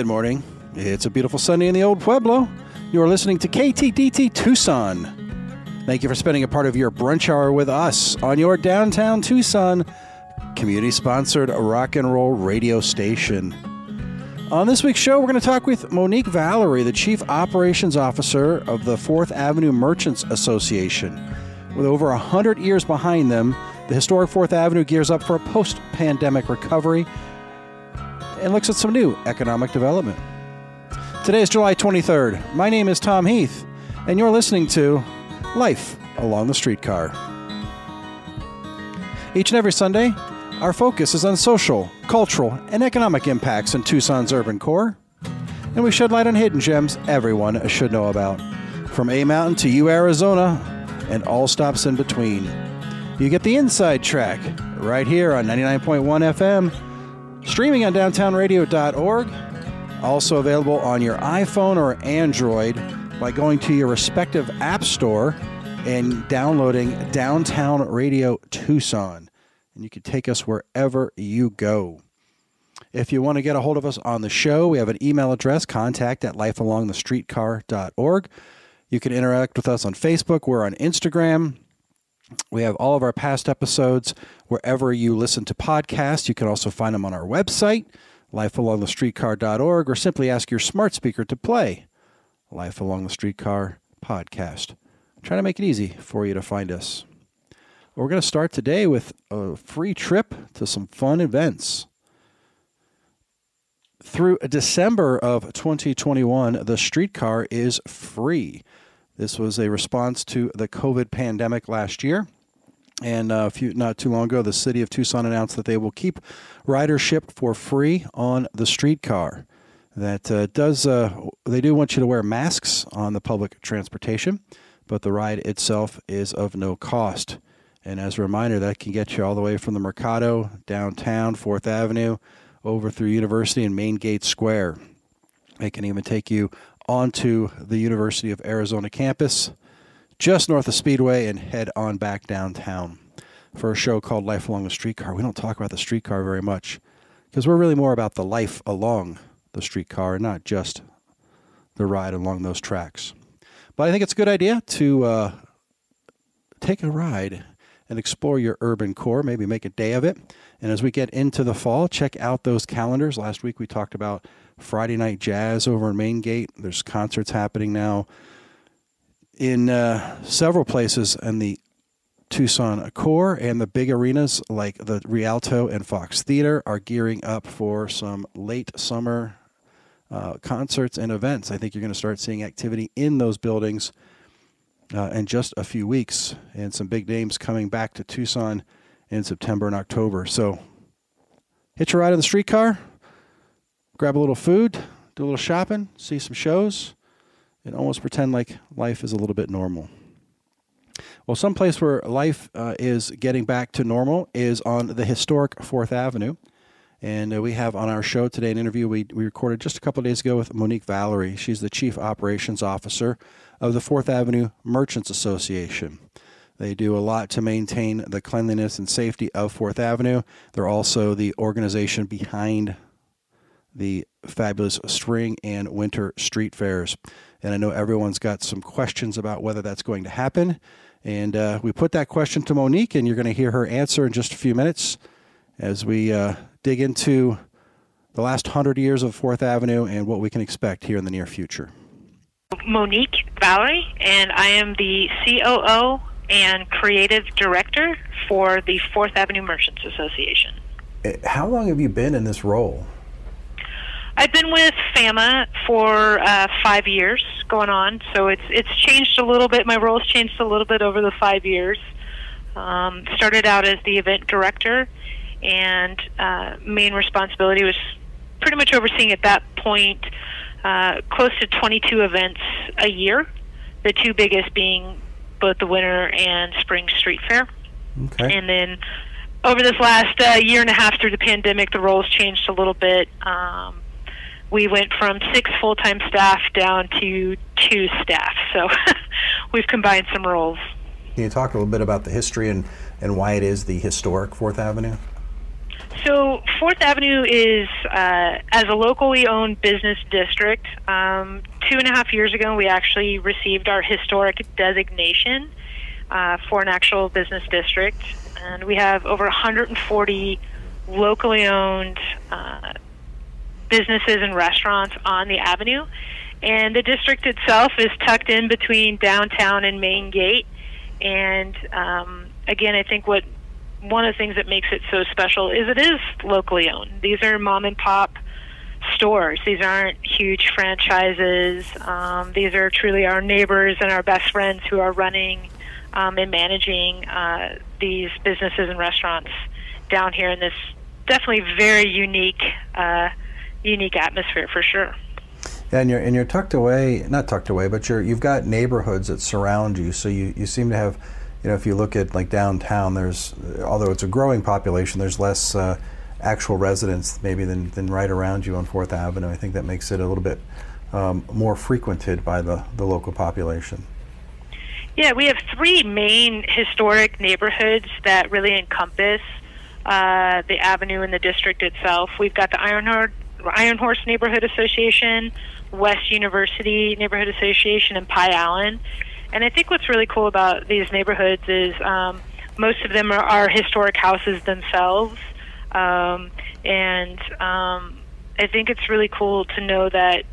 Good morning. It's a beautiful Sunday in the Old Pueblo. You are listening to KTDT Tucson. Thank you for spending a part of your brunch hour with us on your downtown Tucson community sponsored rock and roll radio station. On this week's show, we're going to talk with Monique Valerie, the Chief Operations Officer of the Fourth Avenue Merchants Association. With over 100 years behind them, the historic Fourth Avenue gears up for a post pandemic recovery and looks at some new economic development. Today is July 23rd. My name is Tom Heath, and you're listening to Life Along the Streetcar. Each and every Sunday, our focus is on social, cultural, and economic impacts in Tucson's urban core, and we shed light on hidden gems everyone should know about. From A Mountain to U Arizona, and all stops in between. You get the inside track right here on 99.1 FM Streaming on downtownradio.org. Also available on your iPhone or Android by going to your respective app store and downloading Downtown Radio Tucson. And you can take us wherever you go. If you want to get a hold of us on the show, we have an email address, contact at lifealongthestreetcar.org. You can interact with us on Facebook. We're on Instagram. We have all of our past episodes wherever you listen to podcasts. You can also find them on our website, lifealongthestreetcar.org, or simply ask your smart speaker to play Life Along the Streetcar podcast. I'm trying to make it easy for you to find us. We're going to start today with a free trip to some fun events. Through December of 2021, the streetcar is free. This was a response to the COVID pandemic last year. And uh, a few, not too long ago, the city of Tucson announced that they will keep ridership for free on the streetcar. That uh, does, uh, they do want you to wear masks on the public transportation, but the ride itself is of no cost. And as a reminder, that can get you all the way from the Mercado, downtown, 4th Avenue, over through University and Main Gate Square. It can even take you onto the University of Arizona campus, just north of Speedway, and head on back downtown for a show called Life Along the Streetcar. We don't talk about the streetcar very much because we're really more about the life along the streetcar not just the ride along those tracks. But I think it's a good idea to uh, take a ride and explore your urban core, maybe make a day of it. And as we get into the fall, check out those calendars. Last week we talked about Friday Night Jazz over in Main Gate. There's concerts happening now in uh, several places in the Tucson core and the big arenas like the Rialto and Fox Theater are gearing up for some late summer uh, concerts and events. I think you're going to start seeing activity in those buildings uh, in just a few weeks, and some big names coming back to Tucson in September and October. So, hitch a ride on the streetcar, grab a little food, do a little shopping, see some shows, and almost pretend like life is a little bit normal. Well, some place where life uh, is getting back to normal is on the historic Fourth Avenue. And uh, we have on our show today an interview we, we recorded just a couple days ago with Monique Valerie. She's the Chief Operations Officer of the Fourth Avenue Merchants Association. They do a lot to maintain the cleanliness and safety of Fourth Avenue. They're also the organization behind the fabulous spring and winter street fairs. And I know everyone's got some questions about whether that's going to happen. And uh, we put that question to Monique, and you're going to hear her answer in just a few minutes as we uh, dig into the last hundred years of Fourth Avenue and what we can expect here in the near future. Monique Valerie, and I am the COO and Creative Director for the Fourth Avenue Merchants Association. Uh, how long have you been in this role? I've been with FAMA for uh, five years going on, so it's it's changed a little bit. My role's changed a little bit over the five years. Um, started out as the event director, and uh, main responsibility was pretty much overseeing at that point uh, close to 22 events a year. The two biggest being both the winter and spring street fair. Okay. And then over this last uh, year and a half through the pandemic, the roles changed a little bit. Um, we went from six full time staff down to two staff. So we've combined some roles. Can you talk a little bit about the history and, and why it is the historic Fourth Avenue? So Fourth Avenue is, uh, as a locally owned business district, um, two and a half years ago we actually received our historic designation uh, for an actual business district, and we have over 140 locally owned uh, businesses and restaurants on the avenue. And the district itself is tucked in between downtown and Main Gate. And um, again, I think what one of the things that makes it so special is it is locally owned. These are mom and pop stores. These aren't huge franchises. Um, these are truly our neighbors and our best friends who are running um, and managing uh, these businesses and restaurants down here in this definitely very unique, uh, unique atmosphere for sure. Yeah, and you're and you're tucked away, not tucked away, but you're you've got neighborhoods that surround you. So you, you seem to have you know, if you look at like downtown, there's although it's a growing population, there's less uh, actual residents maybe than, than right around you on Fourth Avenue. I think that makes it a little bit um, more frequented by the, the local population. Yeah, we have three main historic neighborhoods that really encompass uh, the avenue and the district itself. We've got the Iron, Horse, Iron Horse Neighborhood Association, West University Neighborhood Association, and Pie Allen. And I think what's really cool about these neighborhoods is um, most of them are, are historic houses themselves. Um, and um, I think it's really cool to know that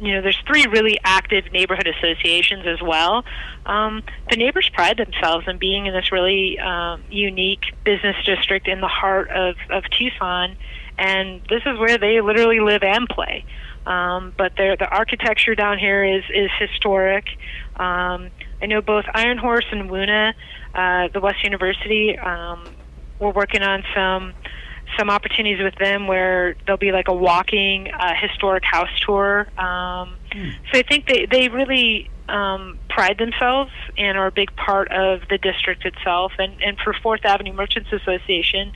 you know there's three really active neighborhood associations as well. Um, the neighbors pride themselves in being in this really um, unique business district in the heart of, of Tucson, and this is where they literally live and play. Um, but the architecture down here is is historic. Um, I know both Iron Horse and Wuna, uh, the West University, um, we're working on some some opportunities with them where there'll be like a walking uh, historic house tour. Um, mm. So I think they they really um, pride themselves and are a big part of the district itself. And and for Fourth Avenue Merchants Association,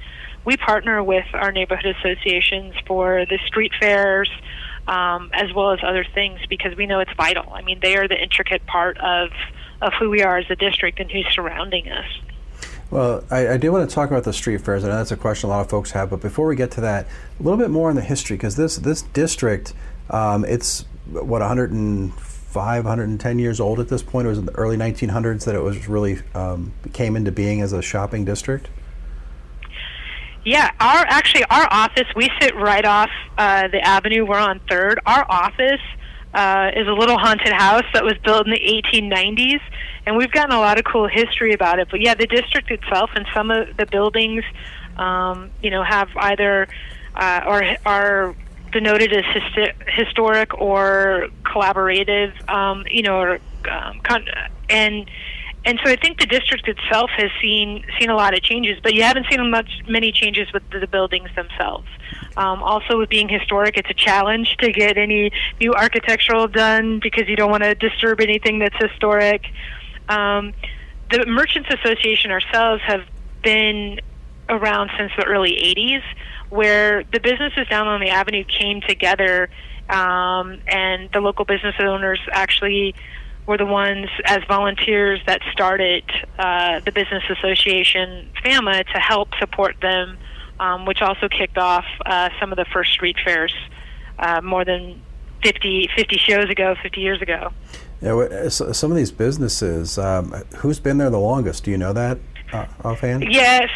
we partner with our neighborhood associations for the street fairs. Um, as well as other things, because we know it's vital. I mean, they are the intricate part of of who we are as a district and who's surrounding us. Well, I, I, do want to talk about the street fairs. I know that's a question a lot of folks have, but before we get to that, a little bit more on the history, because this this district, um, it's what 105, 110 years old at this point. It was in the early 1900s that it was really um, came into being as a shopping district. Yeah, our actually our office we sit right off uh, the avenue. We're on Third. Our office uh, is a little haunted house that was built in the 1890s, and we've gotten a lot of cool history about it. But yeah, the district itself and some of the buildings, um, you know, have either uh, or are denoted as histi- historic or collaborative, um, you know, or um, con- and and so I think the district itself has seen seen a lot of changes, but you haven't seen much many changes with the, the buildings themselves. Um, also, with being historic, it's a challenge to get any new architectural done because you don't want to disturb anything that's historic. Um, the Merchants Association ourselves have been around since the early 80s, where the businesses down on the avenue came together um, and the local business owners actually were the ones as volunteers that started uh, the business association FAMA to help support them, um, which also kicked off uh, some of the first street fairs uh, more than 50, 50 shows ago, 50 years ago. Yeah, some of these businesses, um, who's been there the longest? Do you know that uh, offhand? Yes.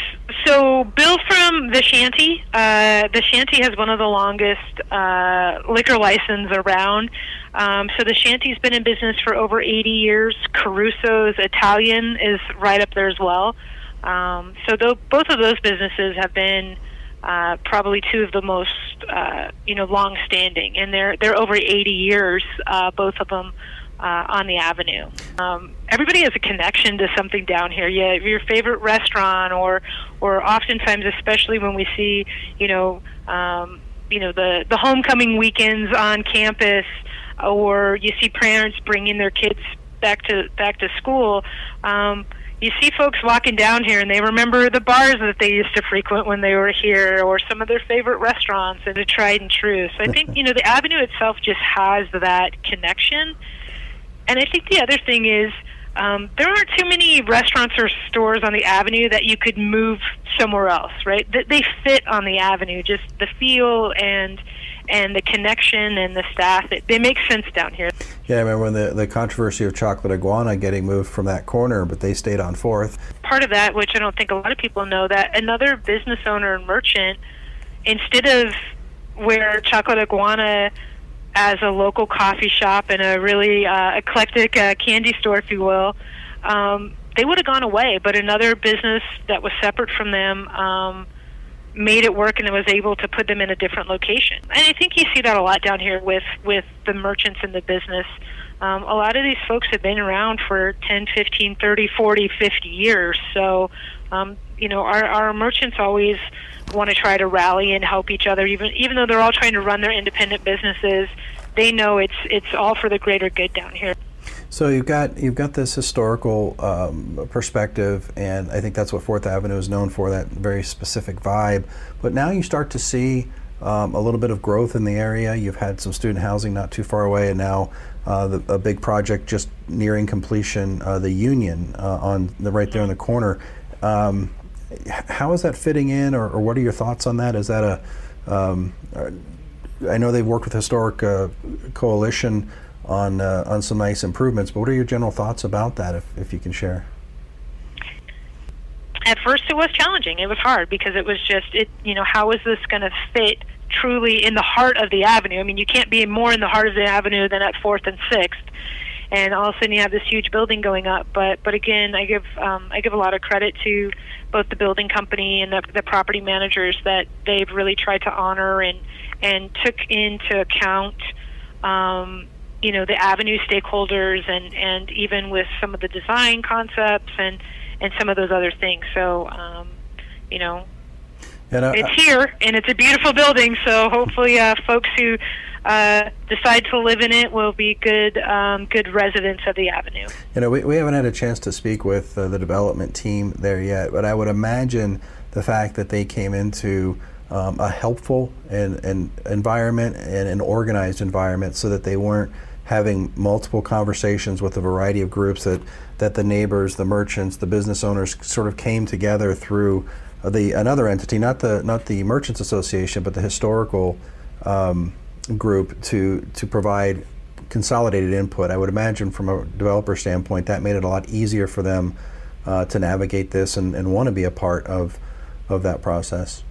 So Bill from the Shanty, uh, the Shanty has one of the longest uh, liquor license around. Um, so the Shanty's been in business for over 80 years. Caruso's Italian is right up there as well. Um, so th- both of those businesses have been uh, probably two of the most uh, you know long-standing, and they're they're over 80 years, uh, both of them. Uh, on the avenue. Um, everybody has a connection to something down here. Yeah, your favorite restaurant, or or oftentimes, especially when we see, you know, um, you know the the homecoming weekends on campus or you see parents bringing their kids back to back to school. Um, you see folks walking down here and they remember the bars that they used to frequent when they were here or some of their favorite restaurants and the tried and true. So I think, you know, the avenue itself just has that connection. And I think the other thing is um, there aren't too many restaurants or stores on the avenue that you could move somewhere else, right? That they fit on the avenue, just the feel and and the connection and the staff. It, they make sense down here. Yeah, I remember when the, the controversy of Chocolate Iguana getting moved from that corner, but they stayed on Fourth. Part of that, which I don't think a lot of people know, that another business owner and merchant, instead of where Chocolate Iguana as a local coffee shop and a really uh, eclectic uh, candy store, if you will, um, they would have gone away. But another business that was separate from them um, made it work and was able to put them in a different location. And I think you see that a lot down here with with the merchants and the business. Um, a lot of these folks have been around for 10, 15, 30, 40, 50 years. So, um, you know, our, our merchants always want to try to rally and help each other, even even though they're all trying to run their independent businesses. They know it's it's all for the greater good down here. So you've got you've got this historical um, perspective, and I think that's what Fourth Avenue is known for that very specific vibe. But now you start to see um, a little bit of growth in the area. You've had some student housing not too far away, and now uh, the, a big project just nearing completion, uh, the Union uh, on the right there in the corner. Um, how is that fitting in, or, or, what are your thoughts on that? Is that a um, I know they've worked with Historic uh, Coalition on uh, on some nice improvements. But what are your general thoughts about that, if if you can share? At first, it was challenging. It was hard because it was just it. You know, how is this going to fit truly in the heart of the avenue? I mean, you can't be more in the heart of the avenue than at Fourth and Sixth. And all of a sudden, you have this huge building going up. But but again, I give um, I give a lot of credit to both the building company and the, the property managers that they've really tried to honor and and took into account um, you know the avenue stakeholders and and even with some of the design concepts and and some of those other things. So um, you know and, uh, it's here and it's a beautiful building. So hopefully uh, folks who uh, decide to live in it will be good um, good residents of the avenue. You know we, we haven't had a chance to speak with uh, the development team there yet but I would imagine the fact that they came into um, a helpful and, and environment and an organized environment so that they weren't having multiple conversations with a variety of groups that, that the neighbors, the merchants, the business owners sort of came together through the another entity, not the not the merchants association, but the historical um, group to to provide consolidated input. I would imagine from a developer standpoint that made it a lot easier for them uh, to navigate this and, and want to be a part of of that process.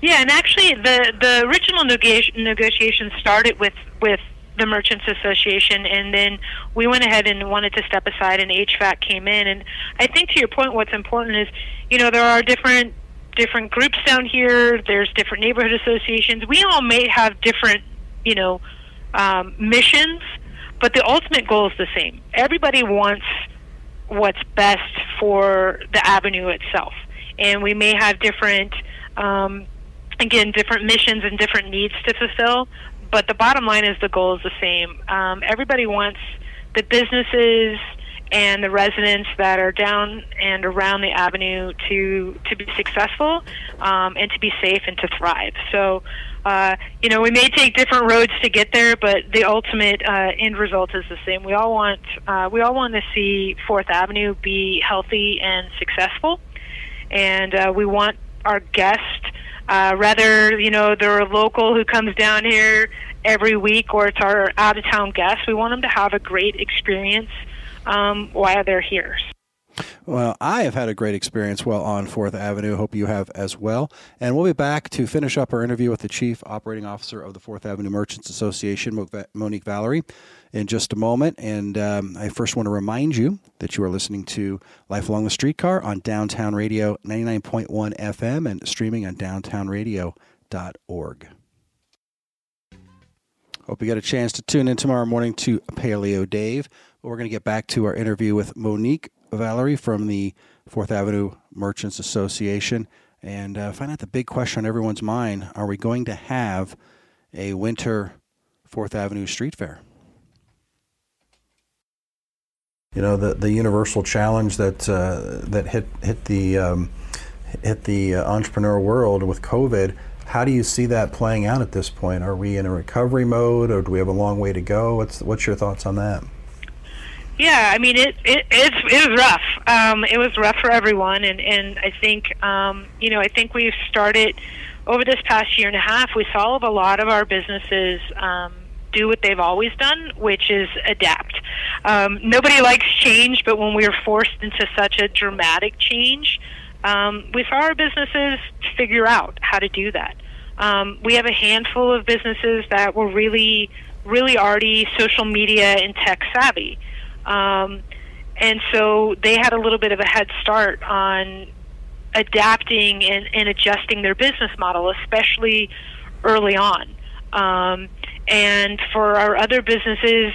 Yeah, and actually, the the original negotiation started with with the Merchants Association, and then we went ahead and wanted to step aside, and HVAC came in. And I think to your point, what's important is, you know, there are different different groups down here. There's different neighborhood associations. We all may have different, you know, um, missions, but the ultimate goal is the same. Everybody wants what's best for the avenue itself, and we may have different. Um, again, different missions and different needs to fulfill, but the bottom line is the goal is the same. Um, everybody wants the businesses and the residents that are down and around the avenue to to be successful um, and to be safe and to thrive. So, uh, you know, we may take different roads to get there, but the ultimate uh, end result is the same. We all want uh, we all want to see Fourth Avenue be healthy and successful, and uh, we want our guests uh, rather, you know, they're a local who comes down here every week or it's our out of town guest. We want them to have a great experience um, while they're here. Well, I have had a great experience while on Fourth Avenue. Hope you have as well. And we'll be back to finish up our interview with the Chief Operating Officer of the Fourth Avenue Merchants Association, Monique Valerie in just a moment. And um, I first want to remind you that you are listening to Life Along the Streetcar on Downtown Radio 99.1 FM and streaming on downtownradio.org. Hope you get a chance to tune in tomorrow morning to Paleo Dave. We're going to get back to our interview with Monique Valerie from the Fourth Avenue Merchants Association and uh, find out the big question on everyone's mind are we going to have a winter Fourth Avenue street fair? You know the the universal challenge that uh, that hit hit the um, hit the uh, entrepreneur world with COVID. How do you see that playing out at this point? Are we in a recovery mode, or do we have a long way to go? What's what's your thoughts on that? Yeah, I mean it. It it's it was rough. Um, it was rough for everyone, and and I think um, you know I think we've started over this past year and a half. We saw a lot of our businesses. Um, do what they've always done, which is adapt. Um, nobody likes change, but when we were forced into such a dramatic change, um, we saw our businesses figure out how to do that. Um, we have a handful of businesses that were really, really already social media and tech savvy. Um, and so they had a little bit of a head start on adapting and, and adjusting their business model, especially early on. Um, and for our other businesses,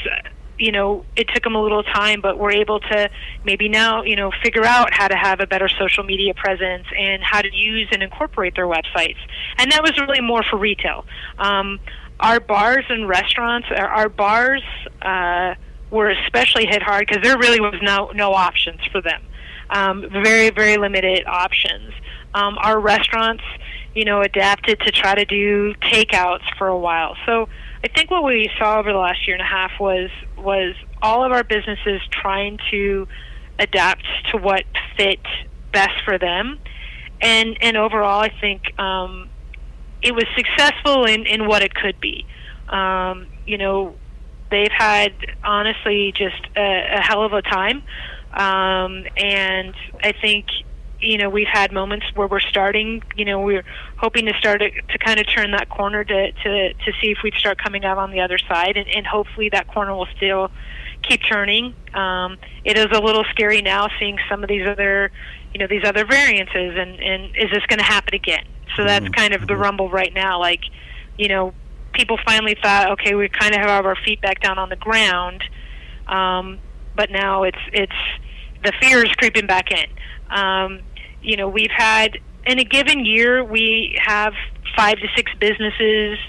you know, it took them a little time, but we're able to maybe now, you know, figure out how to have a better social media presence and how to use and incorporate their websites. And that was really more for retail. Um, our bars and restaurants, our, bars uh, were especially hit hard because there really was no no options for them. Um, very very limited options. Um, our restaurants, you know, adapted to try to do takeouts for a while. So I think what we saw over the last year and a half was was all of our businesses trying to adapt to what fit best for them, and and overall, I think um, it was successful in in what it could be. Um, you know, they've had honestly just a, a hell of a time, um, and I think you know we've had moments where we're starting you know we're hoping to start to, to kind of turn that corner to, to to see if we'd start coming out on the other side. And, and hopefully that corner will still keep turning. Um, it is a little scary now seeing some of these other you know these other variances and and is this going to happen again? So that's mm-hmm. kind of the mm-hmm. rumble right now. Like you know people finally thought okay we kind of have our feet back down on the ground um, but now it's it's the fear is creeping back in um, you know, we've had in a given year we have five to six businesses,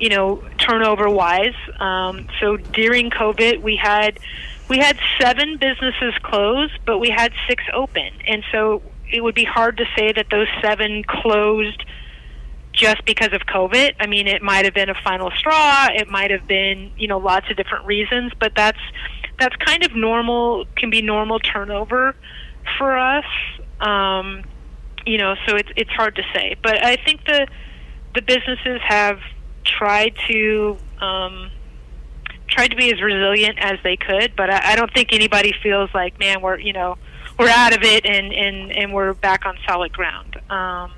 you know, turnover wise. Um, so during COVID, we had we had seven businesses close, but we had six open, and so it would be hard to say that those seven closed just because of COVID. I mean, it might have been a final straw. It might have been, you know, lots of different reasons, but that's that's kind of normal. Can be normal turnover for us. Um, you know, so it's it's hard to say. But I think the the businesses have tried to um, tried to be as resilient as they could. But I, I don't think anybody feels like, man, we're you know we're out of it and and and we're back on solid ground. Um,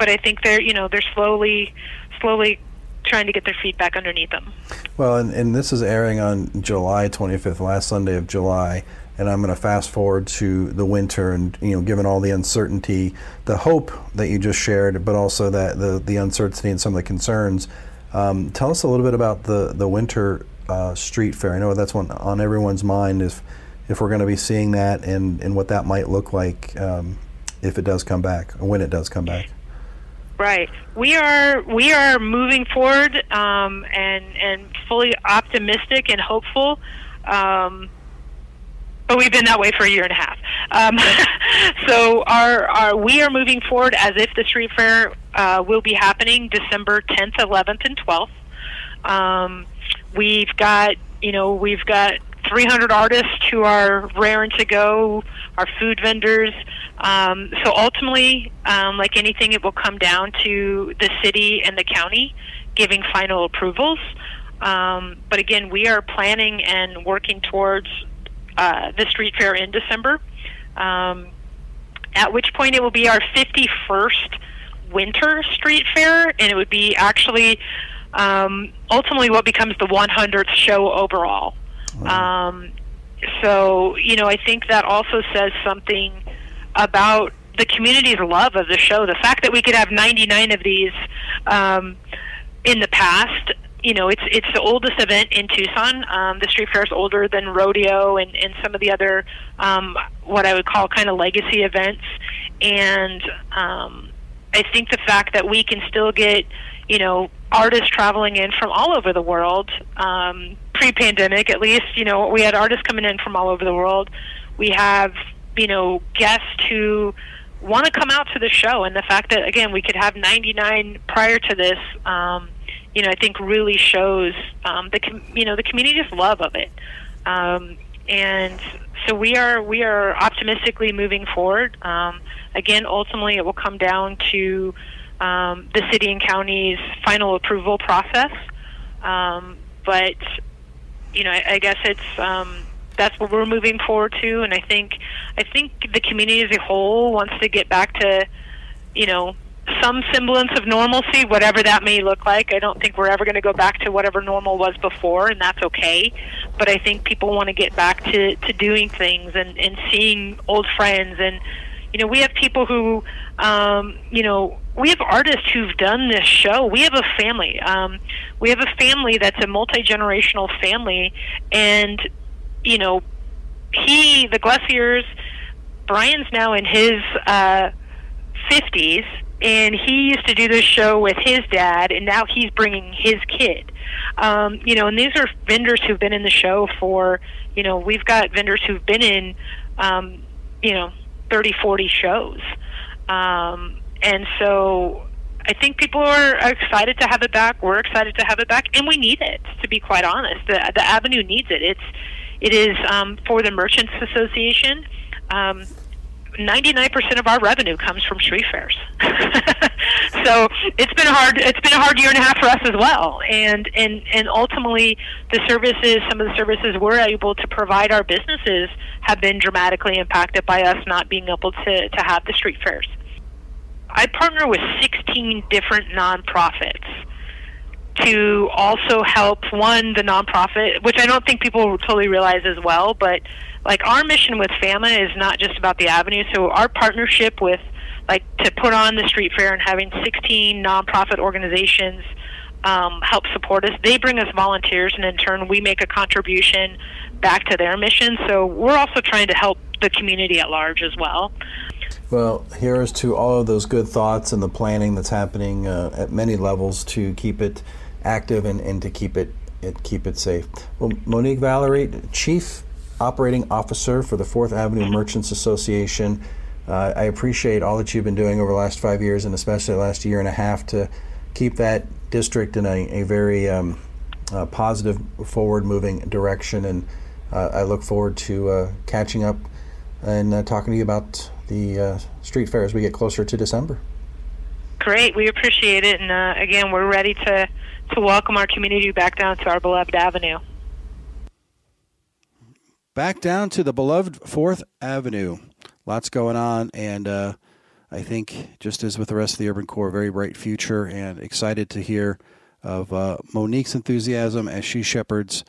but I think they're you know they're slowly slowly trying to get their feet back underneath them. Well, and, and this is airing on July 25th, last Sunday of July and I'm going to fast forward to the winter and you know given all the uncertainty the hope that you just shared but also that the the uncertainty and some of the concerns. Um, tell us a little bit about the the winter uh, street fair. I know that's one on everyone's mind if if we're going to be seeing that and and what that might look like um, if it does come back or when it does come back Right. We are we are moving forward um, and and fully optimistic and hopeful. Um, but we've been that way for a year and a half. Um, so our, our we are moving forward as if the street fair uh, will be happening December 10th, 11th, and 12th. Um, we've got you know we've got 300 artists who are rare and to go, our food vendors. Um, so ultimately, um, like anything, it will come down to the city and the county giving final approvals. Um, but again, we are planning and working towards uh, the street fair in December. Um, at which point it will be our 51st winter street fair, and it would be actually um, ultimately what becomes the 100th show overall. Um, so, you know, I think that also says something about the community's love of the show. The fact that we could have 99 of these um, in the past you know, it's it's the oldest event in Tucson. Um, the street fair is older than rodeo and, and some of the other um, what I would call kind of legacy events. And um, I think the fact that we can still get, you know, artists traveling in from all over the world, um, pre-pandemic at least, you know, we had artists coming in from all over the world. We have, you know, guests who want to come out to the show, and the fact that again we could have 99 prior to this. Um, you know, I think really shows um, the com- you know the community's love of it. Um, and so we are we are optimistically moving forward. Um, again, ultimately, it will come down to um, the city and county's final approval process. Um, but you know, I, I guess it's um, that's what we're moving forward to, and I think I think the community as a whole wants to get back to you know some semblance of normalcy, whatever that may look like. I don't think we're ever going to go back to whatever normal was before, and that's okay. But I think people want to get back to, to doing things and, and seeing old friends. And, you know, we have people who, um, you know, we have artists who've done this show. We have a family. Um, we have a family that's a multi generational family, and, you know, he, the Glessiers, Brian's now in his uh, 50s and he used to do this show with his dad, and now he's bringing his kid. Um, you know, and these are vendors who've been in the show for, you know, we've got vendors who've been in, um, you know, 30, 40 shows. Um, and so I think people are excited to have it back. We're excited to have it back, and we need it. To be quite honest, the the avenue needs it. It's it is um, for the Merchants Association. Um, 99% of our revenue comes from street fairs. so it's been a hard it's been a hard year and a half for us as well. And and and ultimately the services some of the services we're able to provide our businesses have been dramatically impacted by us not being able to to have the street fairs. I partner with 16 different nonprofits to also help one the nonprofit, which I don't think people totally realize as well, but like our mission with FAMA is not just about the avenue. So our partnership with like to put on the street fair and having 16 nonprofit organizations um, help support us. They bring us volunteers, and in turn, we make a contribution back to their mission. So we're also trying to help the community at large as well. Well, here's to all of those good thoughts and the planning that's happening uh, at many levels to keep it active and, and to keep it, it keep it safe. Well, Monique Valerie, Chief Operating Officer for the Fourth Avenue Merchants Association. Uh, I appreciate all that you've been doing over the last five years and especially the last year and a half to keep that district in a, a very um, uh, positive, forward moving direction. And uh, I look forward to uh, catching up and uh, talking to you about the uh, street fair as we get closer to December. Great, we appreciate it. And again, we're ready to, to welcome our community back down to our beloved avenue back down to the beloved Fourth Avenue. Lots going on, and uh, I think just as with the rest of the Urban Core, very bright future, and excited to hear of uh, Monique's enthusiasm as she shepherds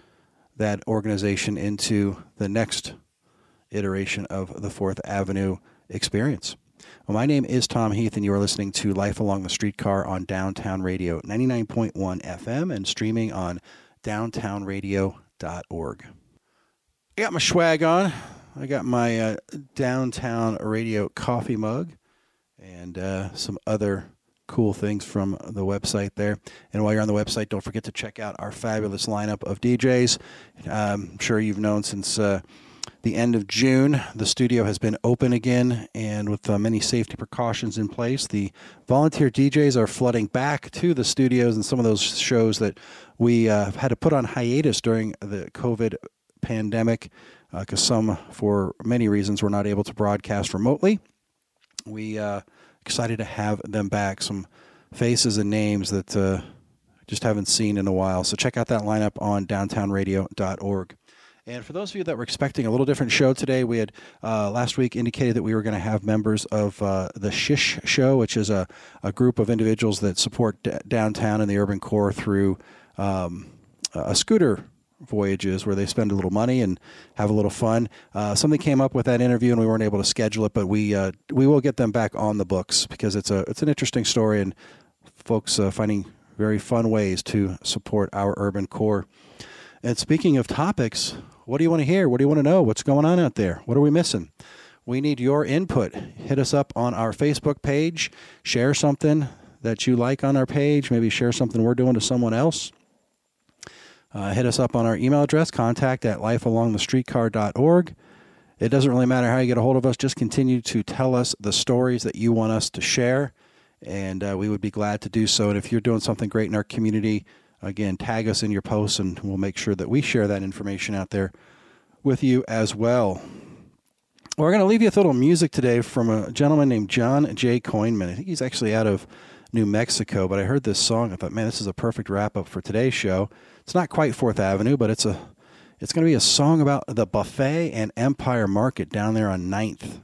that organization into the next iteration of the Fourth Avenue experience. Well, my name is Tom Heath, and you are listening to Life Along the Streetcar on Downtown Radio, 99.1 FM, and streaming on downtownradio.org. I got my swag on. I got my uh, downtown radio coffee mug and uh, some other cool things from the website there. And while you're on the website, don't forget to check out our fabulous lineup of DJs. Um, I'm sure you've known since uh, the end of June, the studio has been open again, and with uh, many safety precautions in place, the volunteer DJs are flooding back to the studios and some of those shows that we uh, had to put on hiatus during the COVID pandemic because uh, some, for many reasons, were not able to broadcast remotely. We uh, excited to have them back. Some faces and names that uh, just haven't seen in a while. So check out that lineup on downtownradio.org. And for those of you that were expecting a little different show today, we had uh, last week indicated that we were going to have members of uh, the Shish Show, which is a, a group of individuals that support d- downtown and the urban core through um, a scooter voyages where they spend a little money and have a little fun. Uh, something came up with that interview and we weren't able to schedule it, but we uh, we will get them back on the books because it's a it's an interesting story and folks uh, finding very fun ways to support our urban core. And speaking of topics, what do you want to hear? What do you want to know? What's going on out there? What are we missing? We need your input. Hit us up on our Facebook page. Share something that you like on our page. Maybe share something we're doing to someone else uh, hit us up on our email address, contact at lifealongthestreetcar.org. It doesn't really matter how you get a hold of us, just continue to tell us the stories that you want us to share, and uh, we would be glad to do so. And if you're doing something great in our community, again, tag us in your posts, and we'll make sure that we share that information out there with you as well. We're going to leave you with a little music today from a gentleman named John J. Coinman. I think he's actually out of New Mexico, but I heard this song. I thought, man, this is a perfect wrap up for today's show. It's not quite Fourth Avenue, but it's a it's going to be a song about the buffet and Empire Market down there on 9th,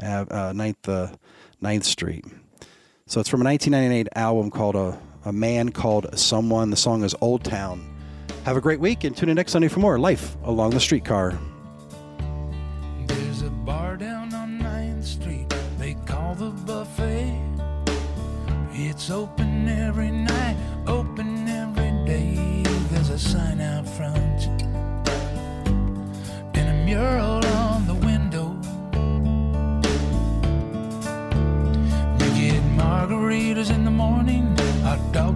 uh, 9th, uh, 9th Street. So it's from a 1998 album called a, a Man Called Someone. The song is Old Town. Have a great week and tune in next Sunday for more Life Along the Streetcar. There's a bar down on 9th Street they call the buffet. It's open every night, open every day. There's a sign out front and a mural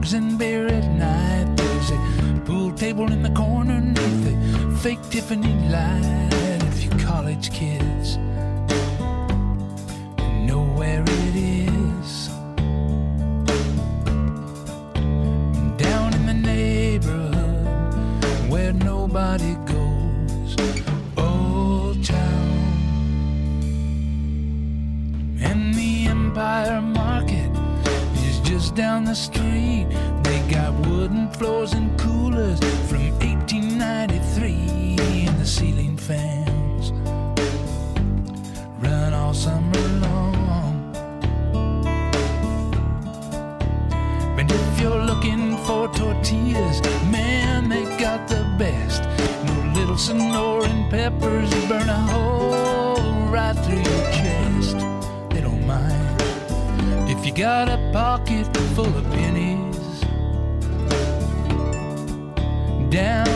dogs and beer at night. There's a pool table in the corner neath the fake Tiffany light. If you college kids know where it is. Down in the neighborhood where nobody goes. Down the street. They got wooden floors and coolers from 1893 and the ceiling fans run all summer long. And if you're looking for tortillas, man, they got the best. No little Sonoran peppers burn a hole right through your chest. Got a pocket full of pennies. Down